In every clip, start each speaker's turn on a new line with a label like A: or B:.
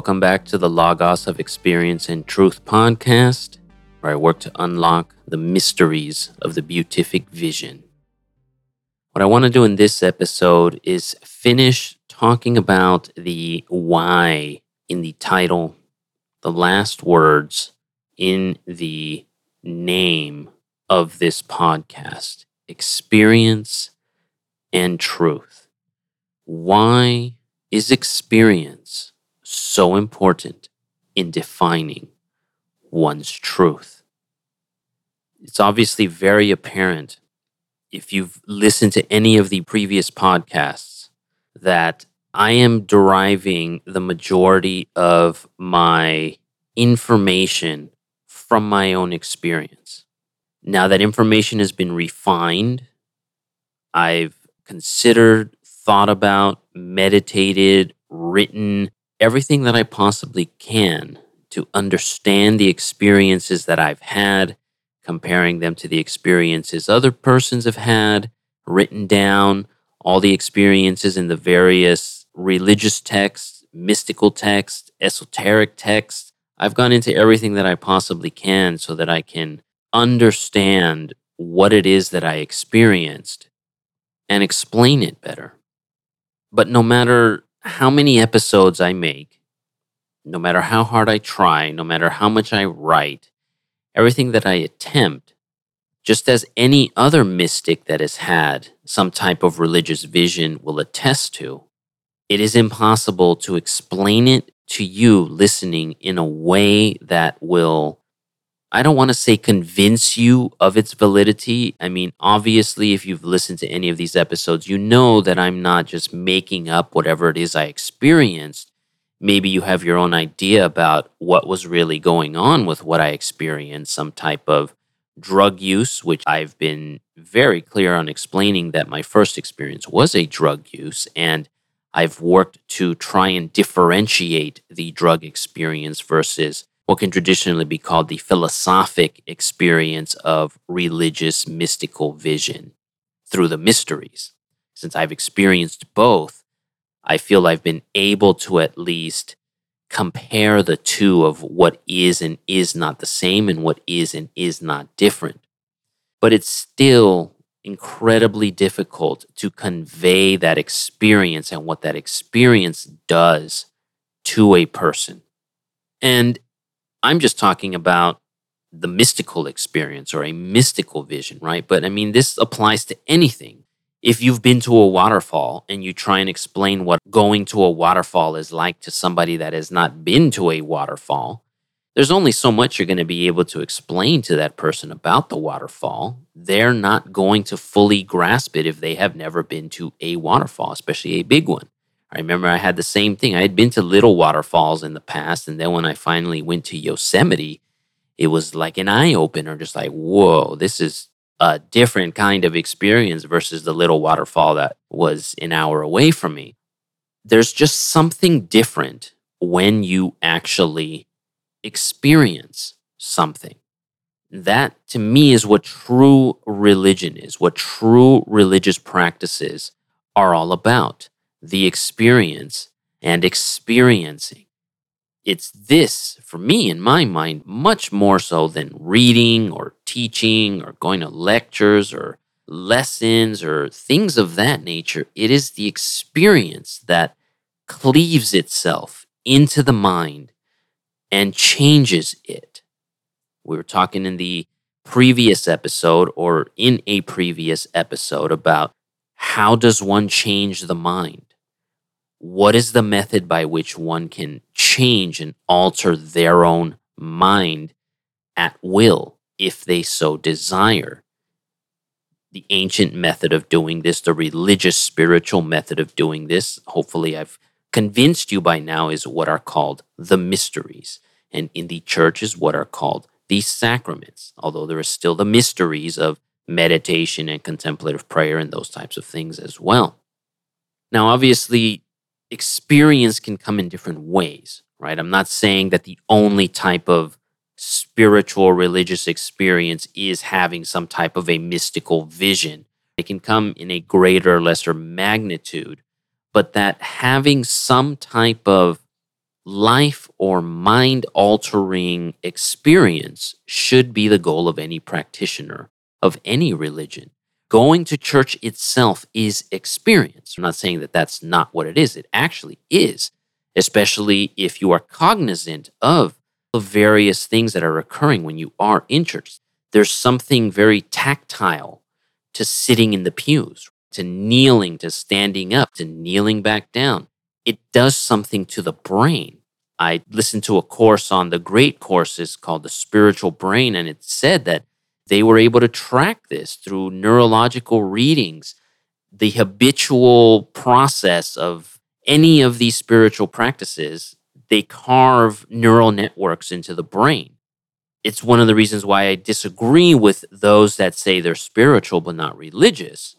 A: Welcome back to the Logos of Experience and Truth podcast, where I work to unlock the mysteries of the beatific vision. What I want to do in this episode is finish talking about the why in the title, the last words in the name of this podcast experience and truth. Why is experience so important in defining one's truth? It's obviously very apparent if you've listened to any of the previous podcasts that I am deriving the majority of my information from my own experience. Now that information has been refined, I've considered, thought about, meditated, written everything that I possibly can to understand the experiences that I've had, comparing them to the experiences other persons have had, written down all the experiences in the various religious texts, mystical texts, esoteric texts. I've gone into everything that I possibly can so that I can understand what it is that I experienced and explain it better. But no matter how many episodes I make, no matter how hard I try, no matter how much I write, everything that I attempt, just as any other mystic that has had some type of religious vision will attest to, it is impossible to explain it to you listening in a way that will I don't want to say convince you of its validity. I mean, obviously, if you've listened to any of these episodes, you know that I'm not just making up whatever it is I experienced. Maybe you have your own idea about what was really going on with what I experienced, some type of drug use, which I've been very clear on explaining that my first experience was a drug use. And I've worked to try and differentiate the drug experience versus what can traditionally be called the philosophic experience of religious mystical vision through the mysteries. Since I've experienced both, I feel I've been able to at least compare the two of what is and is not the same and what is and is not different. But it's still incredibly difficult to convey that experience and what that experience does to a person. And I'm just talking about the mystical experience or a mystical vision, right? But I mean, this applies to anything. If you've been to a waterfall and you try and explain what going to a waterfall is like to somebody that has not been to a waterfall, there's only so much you're going to be able to explain to that person about the waterfall. They're not going to fully grasp it if they have never been to a waterfall, especially a big one. I remember I had the same thing. I had been to little waterfalls in the past, and then when I finally went to Yosemite, it was like an eye opener, just like, whoa, this is a different kind of experience versus the little waterfall that was an hour away from me. There's just something different when you actually experience something. That to me is what true religion is, what true religious practices are all about the experience and experiencing. It's this, for me, in my mind, much more so than reading or teaching or going to lectures or lessons or things of that nature. It is the experience that cleaves itself into the mind and changes it. We were talking in the previous episode or in a previous episode about how does one change the mind? What is the method by which one can change and alter their own mind at will if they so desire? The ancient method of doing this, the religious spiritual method of doing this, hopefully I've convinced you by now, is what are called the mysteries. And in the church is what are called the sacraments, although there are still the mysteries of meditation and contemplative prayer and those types of things as well. Now, obviously, experience can come in different ways, right? I'm not saying that the only type of spiritual religious experience is having some type of a mystical vision. It can come in a greater or lesser magnitude, but that having some type of life or mind altering experience should be the goal of any practitioner of any religion. Going to church itself is experience. I'm not saying that that's not what it is, it actually is, especially if you are cognizant of the various things that are occurring when you are in church. There's something very tactile to sitting in the pews, to kneeling, to standing up, to kneeling back down. It does something to the brain. I listened to a course on the great courses called The Spiritual Brain, and it said that they were able to track this through neurological readings, the habitual process of any of these spiritual practices. They carve neural networks into the brain. It's one of the reasons why I disagree with those that say they're spiritual but not religious.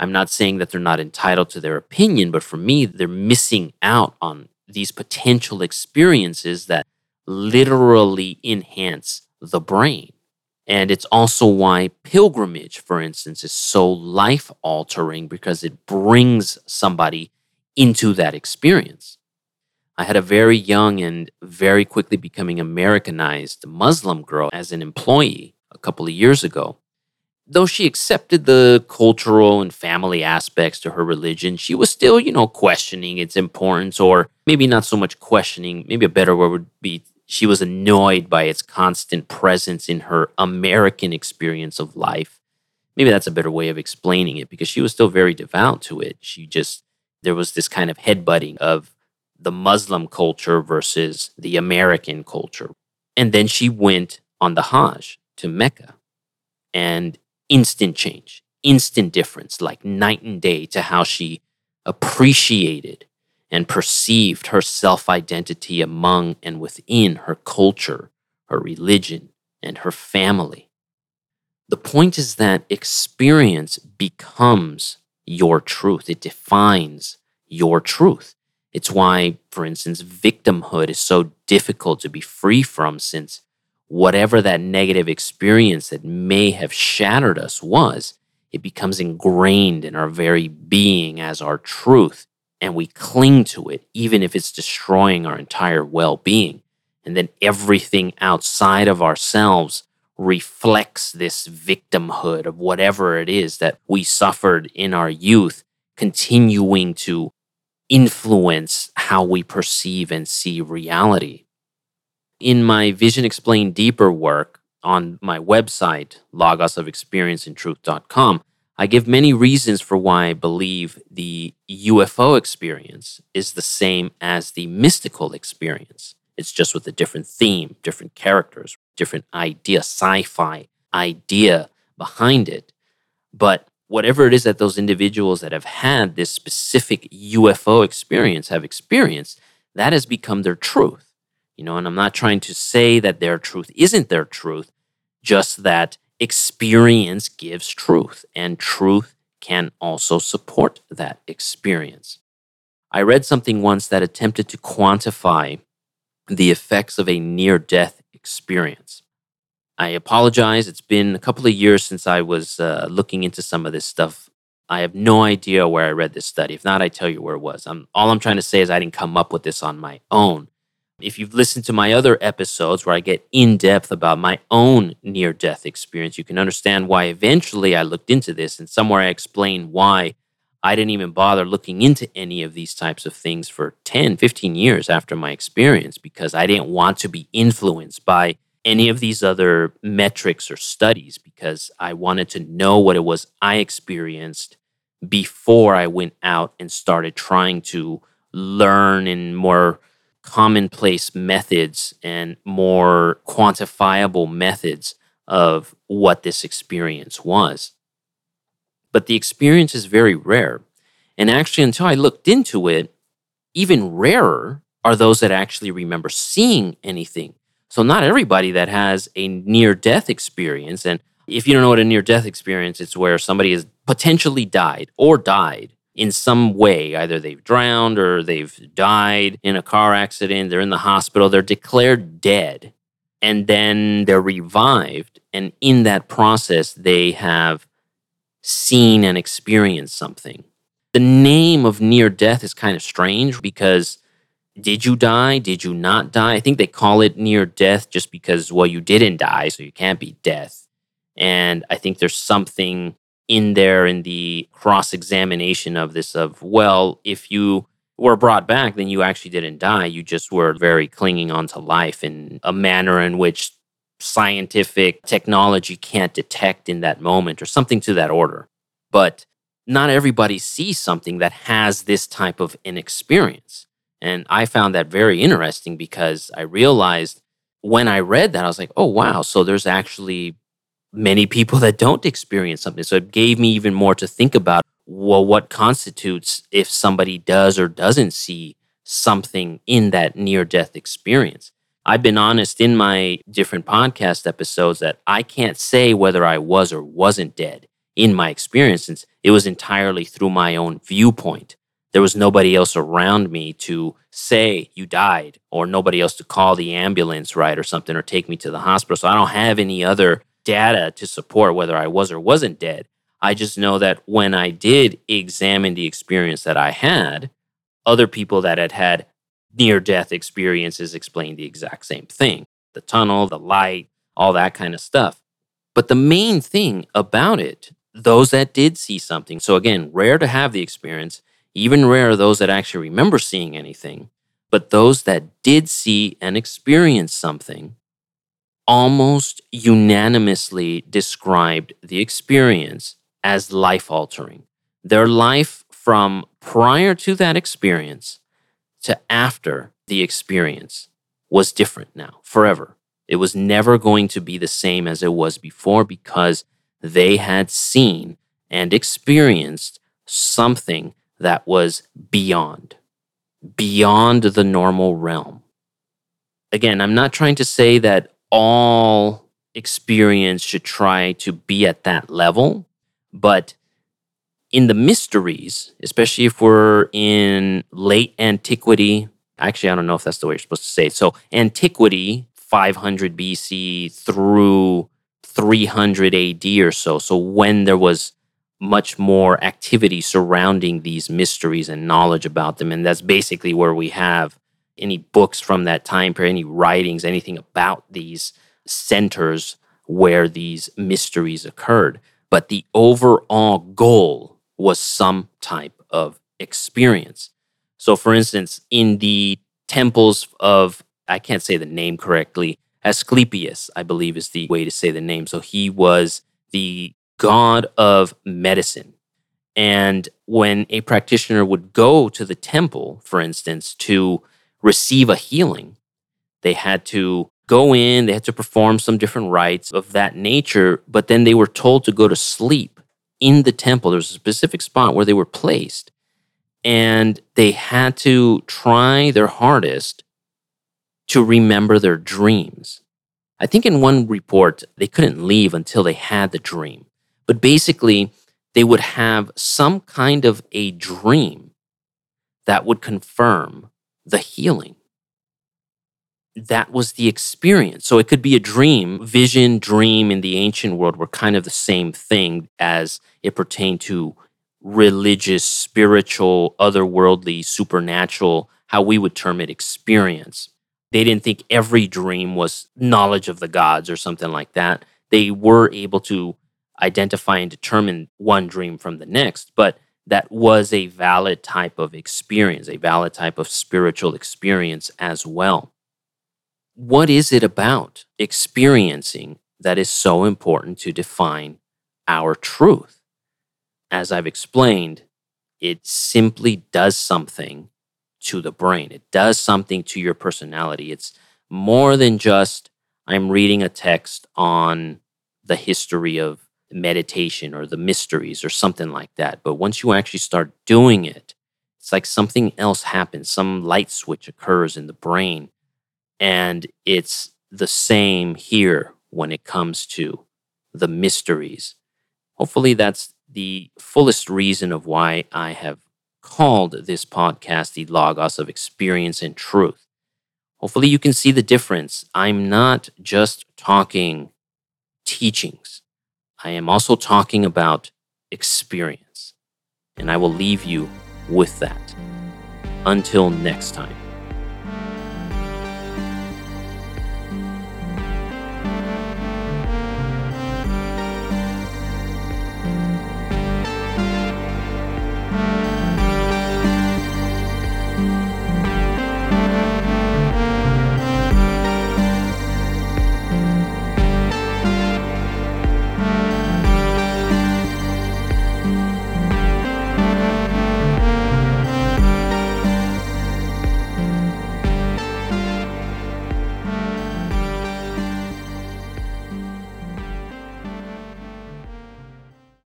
A: I'm not saying that they're not entitled to their opinion, but for me, they're missing out on these potential experiences that literally enhance the brain. And it's also why pilgrimage, for instance, is so life altering because it brings somebody into that experience. I had a very young and very quickly becoming Americanized Muslim girl as an employee a couple of years ago though she accepted the cultural and family aspects to her religion, she was still, you know, questioning its importance, or maybe not so much questioning, maybe a better word would be she was annoyed by its constant presence in her American experience of life. Maybe that's a better way of explaining it because she was still very devout to it. She just, there was this kind of headbutting of the Muslim culture versus the American culture. And then she went on the Hajj to Mecca. And instant change, instant difference, like night and day to how she appreciated and perceived her self identity among and within her culture, her religion, and her family. The point is that experience becomes your truth, it defines your truth. It's why, for instance, victimhood is so difficult to be free from since whatever that negative experience that may have shattered us was, it becomes ingrained in our very being as our truth. And we cling to it, even if it's destroying our entire well being. And then everything outside of ourselves reflects this victimhood of whatever it is that we suffered in our youth, continuing to influence how we perceive and see reality. In my Vision Explained Deeper work on my website, logosofexperienceandtruth.com, I give many reasons for why I believe the UFO experience is the same as the mystical experience. It's just with a different theme, different characters, different idea, sci fi idea behind it. But whatever it is that those individuals that have had this specific UFO experience have experienced, that has become their truth. You know, and I'm not trying to say that their truth isn't their truth, just that experience gives truth, and truth can also support that experience. I read something once that attempted to quantify the effects of a near death experience. I apologize. It's been a couple of years since I was uh, looking into some of this stuff. I have no idea where I read this study. If not, I tell you where it was. I'm, all I'm trying to say is I didn't come up with this on my own. If you've listened to my other episodes where I get in depth about my own near death experience, you can understand why eventually I looked into this and somewhere I explain why I didn't even bother looking into any of these types of things for 10, 15 years after my experience because I didn't want to be influenced by any of these other metrics or studies because I wanted to know what it was I experienced before I went out and started trying to learn and more commonplace methods and more quantifiable methods of what this experience was. But the experience is very rare. And actually, until I looked into it, even rarer are those that actually remember seeing anything. So, not everybody that has a near death experience, and if you don't know what a near death experience, is, it's where somebody has potentially died or died in some way. Either they've drowned or they've died in a car accident, they're in the hospital, they're declared dead, and then they're revived. And in that process, they have seen and experienced something. The name of near death is kind of strange because did you die? Did you not die? I think they call it near death just because, well, you didn't die, so you can't be death. And I think there's something in there in the cross examination of this of, well, if you were brought back, then you actually didn't die. You just were very clinging on to life in a manner in which scientific technology can't detect in that moment or something to that order. But not everybody sees something that has this type of inexperience. And I found that very interesting because I realized when I read that, I was like, oh, wow. So there's actually many people that don't experience something. So it gave me even more to think about well, what constitutes if somebody does or doesn't see something in that near death experience. I've been honest in my different podcast episodes that I can't say whether I was or wasn't dead in my experience since it was entirely through my own viewpoint. There was nobody else around me to say you died or nobody else to call the ambulance, right, or something, or take me to the hospital. So I don't have any other data to support whether I was or wasn't dead. I just know that when I did examine the experience that I had, other people that had had near death experiences explained the exact same thing the tunnel, the light, all that kind of stuff. But the main thing about it, those that did see something, so again, rare to have the experience, even rare those that actually remember seeing anything, but those that did see and experience something almost unanimously described the experience as life altering. Their life from prior to that experience to after the experience was different now, forever. It was never going to be the same as it was before because they had seen and experienced something that was beyond, beyond the normal realm. Again, I'm not trying to say that all experience should try to be at that level. But in the mysteries, especially if we're in late antiquity, actually, I don't know if that's the way you're supposed to say it. So, antiquity, 500 BC through 300 AD or so. So, when there was much more activity surrounding these mysteries and knowledge about them. And that's basically where we have any books from that time period, any writings, anything about these centers where these mysteries occurred. But the overall goal was some type of experience. So, for instance, in the temples of, I can't say the name correctly, Asclepius, I believe is the way to say the name. So, he was the god of medicine. And when a practitioner would go to the temple, for instance, to receive a healing. They had to go in, they had to perform some different rites of that nature, but then they were told to go to sleep in the temple. There was a specific spot where they were placed, and they had to try their hardest to remember their dreams. I think in one report, they couldn't leave until they had the dream. But basically, they would have some kind of a dream that would confirm the healing. That was the experience. So it could be a dream. Vision, dream in the ancient world were kind of the same thing as it pertained to religious, spiritual, otherworldly, supernatural, how we would term it experience. They didn't think every dream was knowledge of the gods or something like that. They were able to identify and determine one dream from the next, but that was a valid type of experience, a valid type of spiritual experience as well. What is it about experiencing that is so important to define our truth? As I've explained, it simply does something to the brain. It does something to your personality. It's more than just I'm reading a text on the history of meditation or the mysteries or something like that. But once you actually start doing it, it's like something else happens. Some light switch occurs in the brain. And it's the same here when it comes to the mysteries. Hopefully, that's the fullest reason of why I have called this podcast the Logos of Experience and Truth. Hopefully, you can see the difference. I'm not just talking teachings. I am also talking about experience. And I will leave you with that. Until next time.